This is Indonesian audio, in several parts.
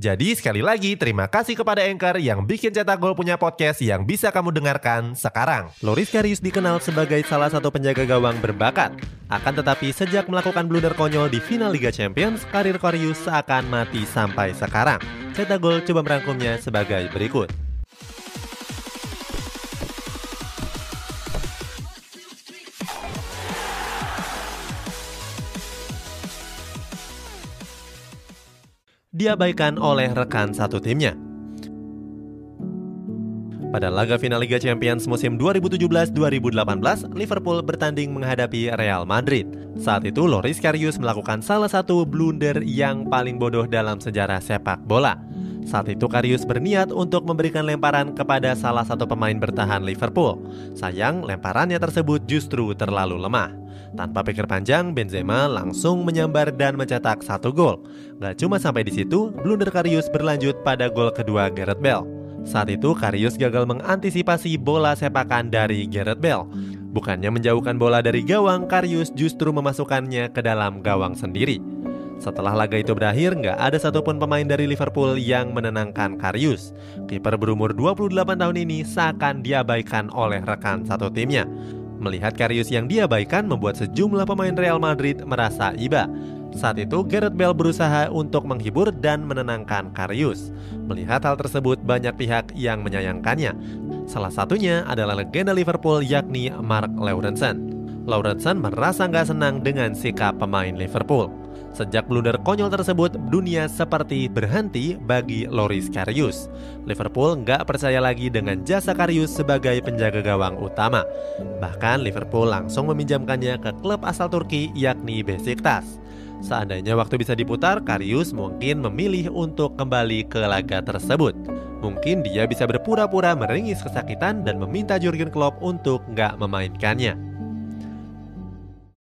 Jadi sekali lagi terima kasih kepada Anchor yang bikin Cetak Gol punya podcast yang bisa kamu dengarkan sekarang. Loris Karius dikenal sebagai salah satu penjaga gawang berbakat. Akan tetapi sejak melakukan blunder konyol di final Liga Champions, karir Karius seakan mati sampai sekarang. Cetak Gol coba merangkumnya sebagai berikut. Diabaikan oleh rekan satu timnya. Pada laga final Liga Champions musim 2017-2018, Liverpool bertanding menghadapi Real Madrid. Saat itu Loris Karius melakukan salah satu blunder yang paling bodoh dalam sejarah sepak bola. Saat itu Karius berniat untuk memberikan lemparan kepada salah satu pemain bertahan Liverpool. Sayang, lemparannya tersebut justru terlalu lemah. Tanpa pikir panjang, Benzema langsung menyambar dan mencetak satu gol. Gak cuma sampai di situ, blunder Karius berlanjut pada gol kedua Gareth Bale. Saat itu Karius gagal mengantisipasi bola sepakan dari Gareth Bale. Bukannya menjauhkan bola dari gawang, Karius justru memasukkannya ke dalam gawang sendiri. Setelah laga itu berakhir, nggak ada satupun pemain dari Liverpool yang menenangkan Karius. Kiper berumur 28 tahun ini seakan diabaikan oleh rekan satu timnya. Melihat Karius yang diabaikan membuat sejumlah pemain Real Madrid merasa iba. Saat itu Gareth Bale berusaha untuk menghibur dan menenangkan Karius. Melihat hal tersebut banyak pihak yang menyayangkannya. Salah satunya adalah legenda Liverpool yakni Mark Lawrenson. Lawrenson merasa nggak senang dengan sikap pemain Liverpool. Sejak blunder konyol tersebut, dunia seperti berhenti bagi Loris Karius. Liverpool nggak percaya lagi dengan jasa Karius sebagai penjaga gawang utama. Bahkan Liverpool langsung meminjamkannya ke klub asal Turki yakni Besiktas. Seandainya waktu bisa diputar, Karius mungkin memilih untuk kembali ke laga tersebut. Mungkin dia bisa berpura-pura meringis kesakitan dan meminta Jurgen Klopp untuk nggak memainkannya.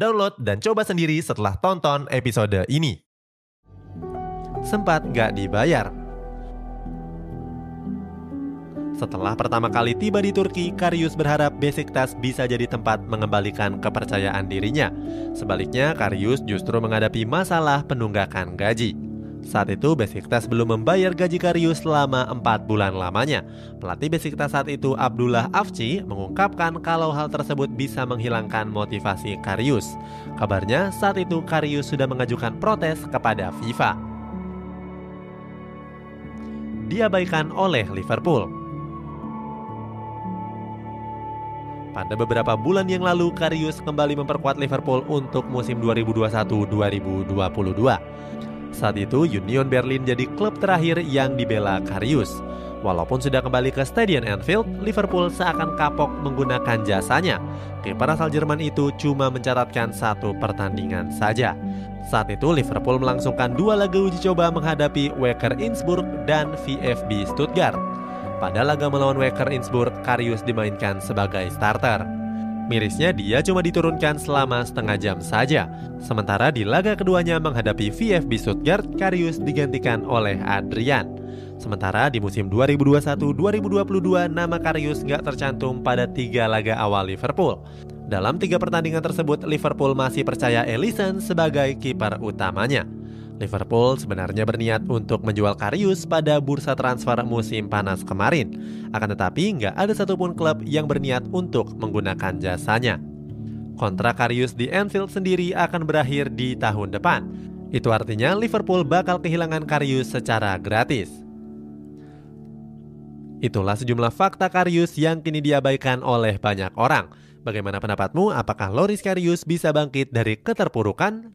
Download dan coba sendiri setelah tonton episode ini. Sempat gak dibayar? Setelah pertama kali tiba di Turki, Karius berharap Besiktas bisa jadi tempat mengembalikan kepercayaan dirinya. Sebaliknya, Karius justru menghadapi masalah penunggakan gaji. Saat itu Besiktas belum membayar gaji Karius selama 4 bulan lamanya. Pelatih Besiktas saat itu Abdullah Afci mengungkapkan kalau hal tersebut bisa menghilangkan motivasi Karius. Kabarnya saat itu Karius sudah mengajukan protes kepada FIFA. Diabaikan oleh Liverpool. Pada beberapa bulan yang lalu, Karius kembali memperkuat Liverpool untuk musim 2021-2022. Saat itu Union Berlin jadi klub terakhir yang dibela Karius. Walaupun sudah kembali ke Stadion Anfield, Liverpool seakan kapok menggunakan jasanya. Kiper asal Jerman itu cuma mencatatkan satu pertandingan saja. Saat itu Liverpool melangsungkan dua laga uji coba menghadapi Wacker Innsbruck dan VfB Stuttgart. Pada laga melawan Wacker Innsbruck, Karius dimainkan sebagai starter. Mirisnya dia cuma diturunkan selama setengah jam saja. Sementara di laga keduanya menghadapi VfB Stuttgart, Karius digantikan oleh Adrian. Sementara di musim 2021-2022 nama Karius nggak tercantum pada tiga laga awal Liverpool. Dalam tiga pertandingan tersebut, Liverpool masih percaya Ellison sebagai kiper utamanya. Liverpool sebenarnya berniat untuk menjual Karius pada bursa transfer musim panas kemarin. Akan tetapi nggak ada satupun klub yang berniat untuk menggunakan jasanya. Kontrak Karius di Anfield sendiri akan berakhir di tahun depan. Itu artinya Liverpool bakal kehilangan Karius secara gratis. Itulah sejumlah fakta Karius yang kini diabaikan oleh banyak orang. Bagaimana pendapatmu? Apakah Loris Karius bisa bangkit dari keterpurukan?